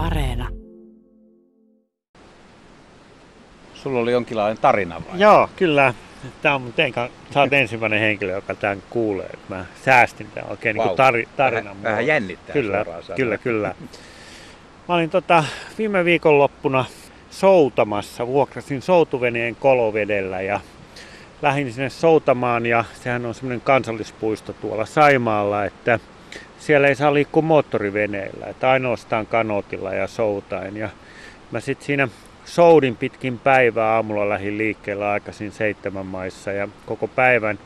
Areena. Sulla oli jonkinlainen tarina vai? Joo, kyllä. Tämä on tenka, sä oot ensimmäinen henkilö, joka tämän kuulee. Mä säästin tämän oikein wow. niin tari, tarinan. Vähän, vähän jännittää Kyllä, kyllä, kyllä. Mä olin tota, viime viikonloppuna soutamassa, vuokrasin soutuveneen kolovedellä ja lähdin sinne soutamaan ja sehän on semmoinen kansallispuisto tuolla Saimaalla, että siellä ei saa liikkua moottoriveneillä, että ainoastaan kanotilla ja soutain. Ja mä sitten siinä soudin pitkin päivää aamulla lähdin liikkeelle aikaisin seitsemän maissa ja koko päivän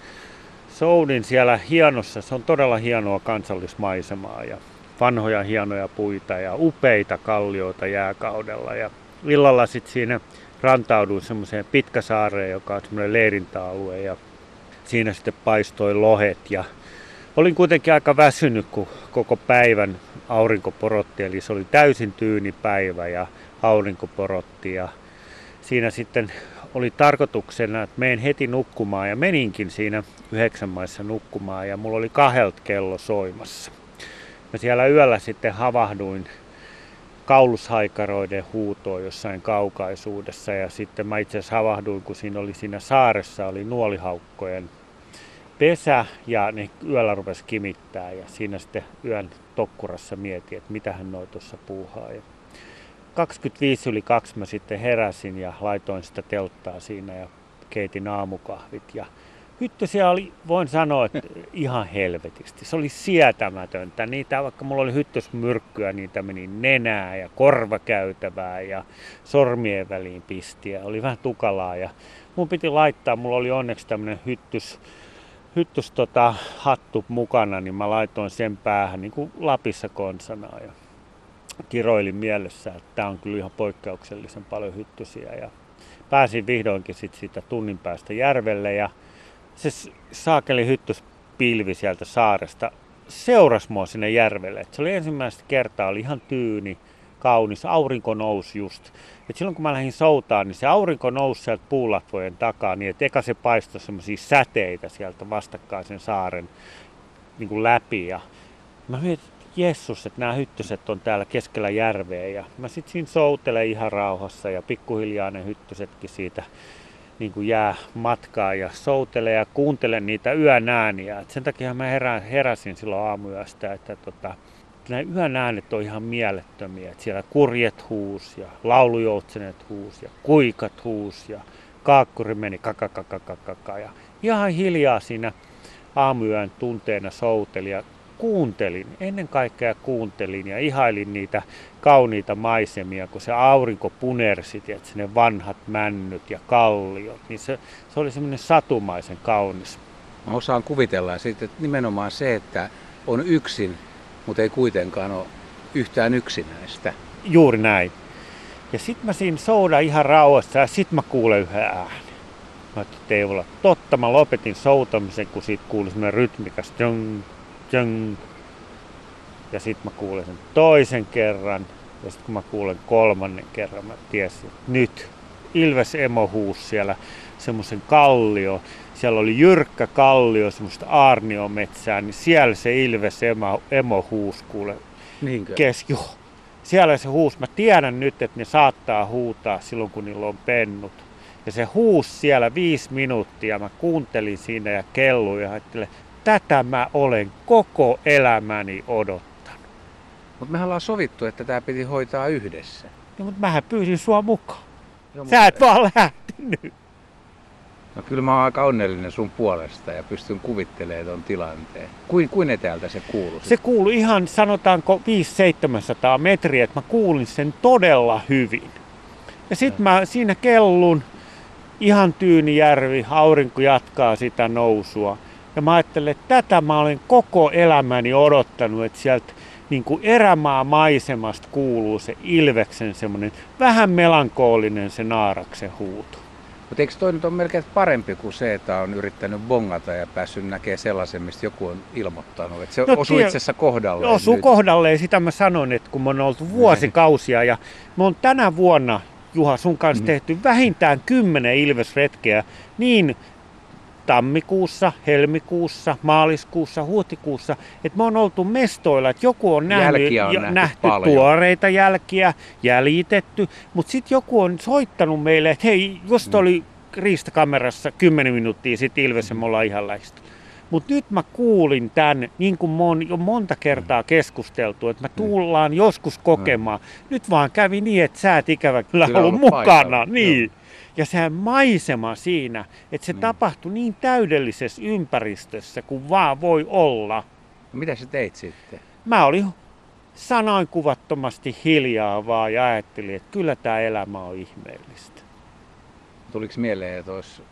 soudin siellä hienossa, se on todella hienoa kansallismaisemaa ja vanhoja hienoja puita ja upeita kallioita jääkaudella ja illalla sitten siinä rantauduin semmoiseen Pitkäsaareen, joka on semmoinen leirintäalue ja siinä sitten paistoi lohet ja olin kuitenkin aika väsynyt, kun koko päivän aurinko porotti, eli se oli täysin tyyni päivä ja aurinko porotti ja siinä sitten oli tarkoituksena, että menen heti nukkumaan ja meninkin siinä yhdeksän maissa nukkumaan ja mulla oli kahdelta kello soimassa. Mä siellä yöllä sitten havahduin kaulushaikaroiden huutoon jossain kaukaisuudessa ja sitten mä itse asiassa havahduin, kun siinä oli siinä saaressa oli nuolihaukkojen pesä ja ne yöllä rupesi kimittää ja siinä sitten yön tokkurassa mietin, että mitä hän noi tuossa puuhaa. Ja 25 yli kaksi mä sitten heräsin ja laitoin sitä telttaa siinä ja keitin aamukahvit ja hyttysiä oli, voin sanoa, että ihan helvetisti. Se oli sietämätöntä. Niitä, vaikka mulla oli hyttysmyrkkyä, niitä meni nenää ja korvakäytävää ja sormien väliin pistiä. Oli vähän tukalaa ja mun piti laittaa, mulla oli onneksi tämmönen hyttys, hyttys tota, hattu mukana, niin mä laitoin sen päähän niin kuin Lapissa konsanaa ja kiroilin mielessä, että tää on kyllä ihan poikkeuksellisen paljon hyttysiä ja pääsin vihdoinkin sit siitä tunnin päästä järvelle ja se saakeli hyttyspilvi sieltä saaresta seurasi mua sinne järvelle. Et se oli ensimmäistä kertaa, oli ihan tyyni, kaunis, aurinko nousi just. Et silloin kun mä lähdin soutaan, niin se aurinko nousi sieltä puulatvojen takaa niin, että eka se paistoi semmoisia säteitä sieltä vastakkaisen saaren niin kuin läpi. Ja mä mietin, että Jessus, että nämä hyttyset on täällä keskellä järveä. Ja mä sitten siinä soutelen ihan rauhassa ja pikkuhiljaa ne hyttysetkin siitä niin kuin jää matkaa ja soutelee ja kuuntelen niitä yön ääniä. Et sen takia mä herä, heräsin silloin aamuyöstä, että tota, nämä yön äänet on ihan mielettömiä. Et siellä kurjet huus ja laulujoutsenet huus ja kuikat huus ja kaakkuri meni kakakakakaka ja ihan hiljaa siinä aamuyön tunteena souteli ja kuuntelin, ennen kaikkea kuuntelin ja ihailin niitä kauniita maisemia, kun se aurinko punersi, että ne vanhat männyt ja kalliot, niin se, se oli semmoinen satumaisen kaunis. Mä osaan kuvitella sitten että nimenomaan se, että on yksin, mutta ei kuitenkaan ole yhtään yksinäistä. Juuri näin. Ja sitten mä siinä soudan ihan rauhassa ja sitten mä kuulen yhden äänen. Mä ajattelin, että ei olla totta. Mä lopetin soutamisen, kun siitä kuului semmoinen rytmikas jong, jong. Ja sitten mä kuulen sen toisen kerran. Ja sitten kun mä kuulen kolmannen kerran, mä tiesin, että nyt Ilves emo huus siellä semmoisen kallio. Siellä oli jyrkkä kallio, semmoista aarniometsää, niin siellä se Ilves emo, emo huus kuule. Niinkö? Keski, siellä se huus. Mä tiedän nyt, että ne saattaa huutaa silloin, kun niillä on pennut. Ja se huus siellä viisi minuuttia. Mä kuuntelin siinä ja kelluin ja ajattelin, tätä mä olen koko elämäni odottanut. Mutta mehän ollaan sovittu, että tämä piti hoitaa yhdessä. No, mutta mähän pyysin sua mukaan. Joo, Sä et vaan lähtenyt. No kyllä mä oon aika onnellinen sun puolesta ja pystyn kuvittelemaan ton tilanteen. Kuin, kuin etäältä se kuuluu? Se kuului ihan sanotaanko 5-700 metriä, että mä kuulin sen todella hyvin. Ja sit mä siinä kellun, ihan tyyni järvi, aurinko jatkaa sitä nousua. Ja mä ajattelin, että tätä mä olen koko elämäni odottanut, että sieltä niin kuin erämaa maisemasta kuuluu se Ilveksen semmoinen vähän melankoolinen se naaraksen huuto. Mutta eikö toi nyt ole melkein parempi kuin se, että on yrittänyt bongata ja päässyt näkemään sellaisen, mistä joku on ilmoittanut? Että se no, osuu itse asiassa kohdalleen Osuu kohdalleen, sitä mä sanon, että kun me on oltu vuosikausia ja me on tänä vuonna Juha sun kanssa mm. tehty vähintään kymmenen ilvesretkeä niin tammikuussa, helmikuussa, maaliskuussa, huhtikuussa, että me on oltu mestoilla, että joku on nähnyt, on nähty, nähty tuoreita jälkiä, jäljitetty, mutta sitten joku on soittanut meille, että hei, just mm. oli riistakamerassa 10 minuuttia sitten Ilves me ollaan ihan lähestyt. Mutta nyt mä kuulin tämän, niin kuin mä oon jo monta kertaa mm. keskusteltu, että mä mm. tullaan joskus kokemaan. Nyt vaan kävi niin, että sä et ikävä kyllä ollut mukana. Paikalla. Niin. Joo. Ja se maisema siinä, että se niin. tapahtui niin täydellisessä ympäristössä kuin vaan voi olla. No, mitä sä teit sitten? Mä olin sanoin kuvattomasti hiljaa vaan ja ajattelin, että kyllä tämä elämä on ihmeellistä. Tuliko mieleen, että olisi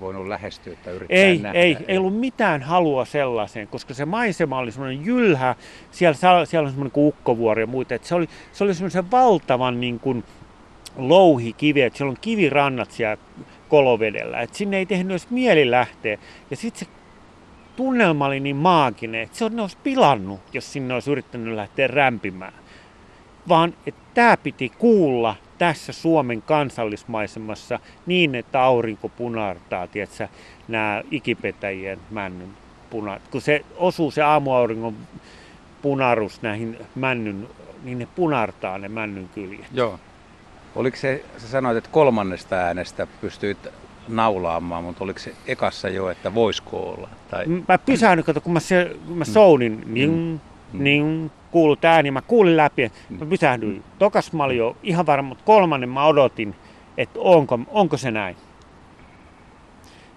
voinut lähestyä tai yrittää ei, nähdä? Ei, ei ollut mitään halua sellaiseen, koska se maisema oli semmoinen jylhä, siellä, siellä on semmoinen kuin ukkovuori ja muita, että se oli, se oli semmoisen valtavan niin kuin, louhikivi, että siellä on kivirannat siellä kolovedellä, että sinne ei tehnyt edes mieli lähteä. Ja sitten se tunnelma oli niin maaginen, että se on, ne olisi pilannut, jos sinne olisi yrittänyt lähteä rämpimään. Vaan että tämä piti kuulla tässä Suomen kansallismaisemassa niin, että aurinko punartaa, tiedätkö, nämä ikipetäjien männyn punat. Kun se osuu se aamuauringon punarus näihin männyn, niin ne punartaa ne männyn kyljet. Joo. Oliko se, sä sanoit, että kolmannesta äänestä pystyit naulaamaan, mutta oliko se ekassa jo, että voisiko olla? Tai... Mä kato, kun mä, se, kun mä sounin, mm. niin, mm. niin kuulut ääni, mä kuulin läpi, mä pysähdyin. Mm. Tokas mä olin jo ihan varma, mutta kolmannen mä odotin, että onko, onko se näin.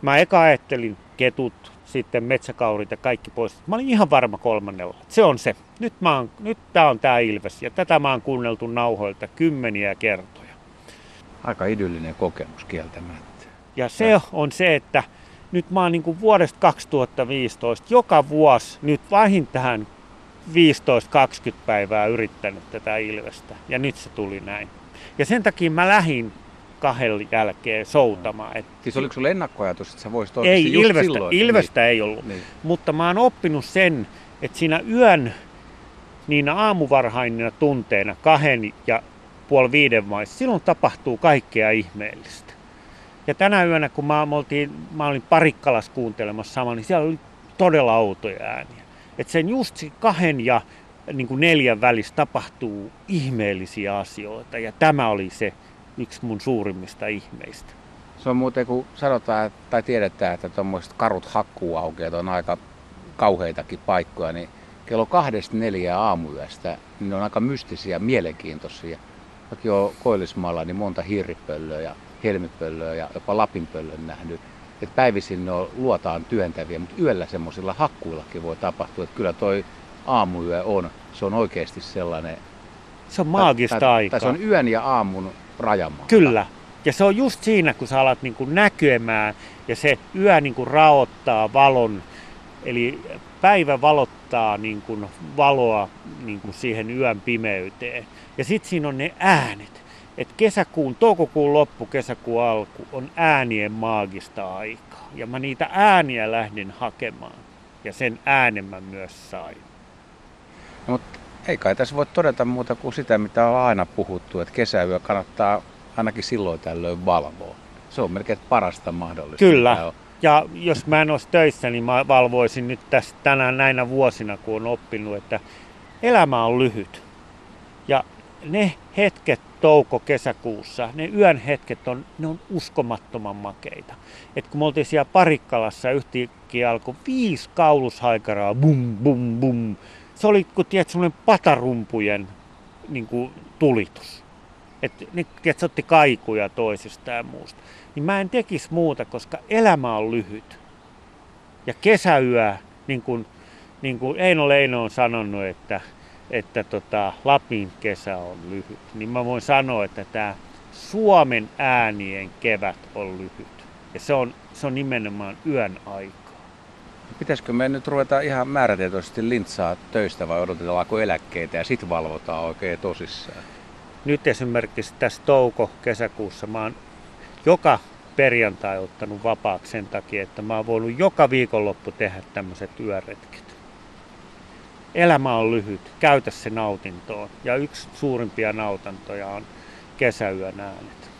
Mä eka ajattelin ketut, sitten metsäkaurit ja kaikki pois. Mä olin ihan varma kolmannella. Se on se. Nyt, mä oon, nyt tää on tää Ilves ja tätä mä oon kuunneltu nauhoilta kymmeniä kertoja. Aika idyllinen kokemus kieltämättä. Ja se on se, että nyt mä oon niin vuodesta 2015 joka vuosi nyt vähintään 15-20 päivää yrittänyt tätä Ilvestä. Ja nyt se tuli näin. Ja sen takia mä lähdin kahden jälkeen soutamaan. Et... Siis oliko sulla ennakkoajatus, että sä voisit Ei, just Ilvestä, silloin, Ilvestä niin. ei ollut. Niin. Mutta mä oon oppinut sen, että siinä yön niin aamuvarhainina tunteina, kahden ja puoli viiden maissa, silloin tapahtuu kaikkea ihmeellistä. Ja tänä yönä, kun mä, oltiin, mä olin Parikkalas kuuntelemassa sama, niin siellä oli todella outoja ääniä. Että sen just kahden ja niin kuin neljän välissä tapahtuu ihmeellisiä asioita. Ja tämä oli se yksi mun suurimmista ihmeistä. Se on muuten, kun sanotaan tai tiedetään, että tuommoiset karut hakkuuaukeet on aika kauheitakin paikkoja, niin kello kahdesta neljää aamuyöstä, niin ne on aika mystisiä, mielenkiintoisia. Mäkin olen Koillismaalla niin monta hirripöllöä ja helmipöllöä ja jopa lapinpöllön nähnyt. Et päivisin ne on luotaan työntäviä, mutta yöllä semmoisilla hakkuillakin voi tapahtua. Että kyllä toi aamuyö on, se on oikeasti sellainen... Se on maagista tai, aikaa. Tai se on yön ja aamun rajamaa. Kyllä. Ja se on just siinä, kun sä alat niin kuin näkemään ja se yö niin kuin raottaa valon, eli päivä valottaa niin kuin valoa niin kuin siihen yön pimeyteen. Ja sitten siinä on ne äänet. Et kesäkuun, toukokuun loppu, kesäkuun alku on äänien maagista aikaa. Ja mä niitä ääniä lähdin hakemaan. Ja sen äänen mä myös sain. No, mutta ei kai tässä voi todeta muuta kuin sitä, mitä on aina puhuttu, että kesäyö kannattaa ainakin silloin tällöin valvoa. Se on melkein parasta mahdollista. Kyllä. Ja jos mä en olisi töissä, niin mä valvoisin nyt tässä tänään näinä vuosina, kun on oppinut, että elämä on lyhyt. Ja ne hetket touko-kesäkuussa, ne yön hetket on, ne on uskomattoman makeita. Et kun me oltiin siellä Parikkalassa, yhtäkkiä alkoi viisi kaulushaikaraa, bum, bum, bum. Se oli, kun tiedät, semmoinen patarumpujen niin kuin, tulitus. Että ne tiedät, otti kaikuja toisistaan ja muusta. Niin mä en tekisi muuta, koska elämä on lyhyt. Ja kesäyö, niin kuin, niin kuin Eino Leino on sanonut, että että tota, Lapin kesä on lyhyt, niin mä voin sanoa, että tämä Suomen äänien kevät on lyhyt. Ja se on, se on nimenomaan yön aikaa. Pitäisikö me nyt ruveta ihan määrätietoisesti lintsaa töistä vai odotetaanko eläkkeitä ja sitten valvotaan oikein tosissaan? Nyt esimerkiksi tässä touko-kesäkuussa mä oon joka perjantai ottanut vapaaksi sen takia, että mä oon voinut joka viikonloppu tehdä tämmöiset yöretket elämä on lyhyt, käytä se nautintoon. Ja yksi suurimpia nautantoja on kesäyön äänet.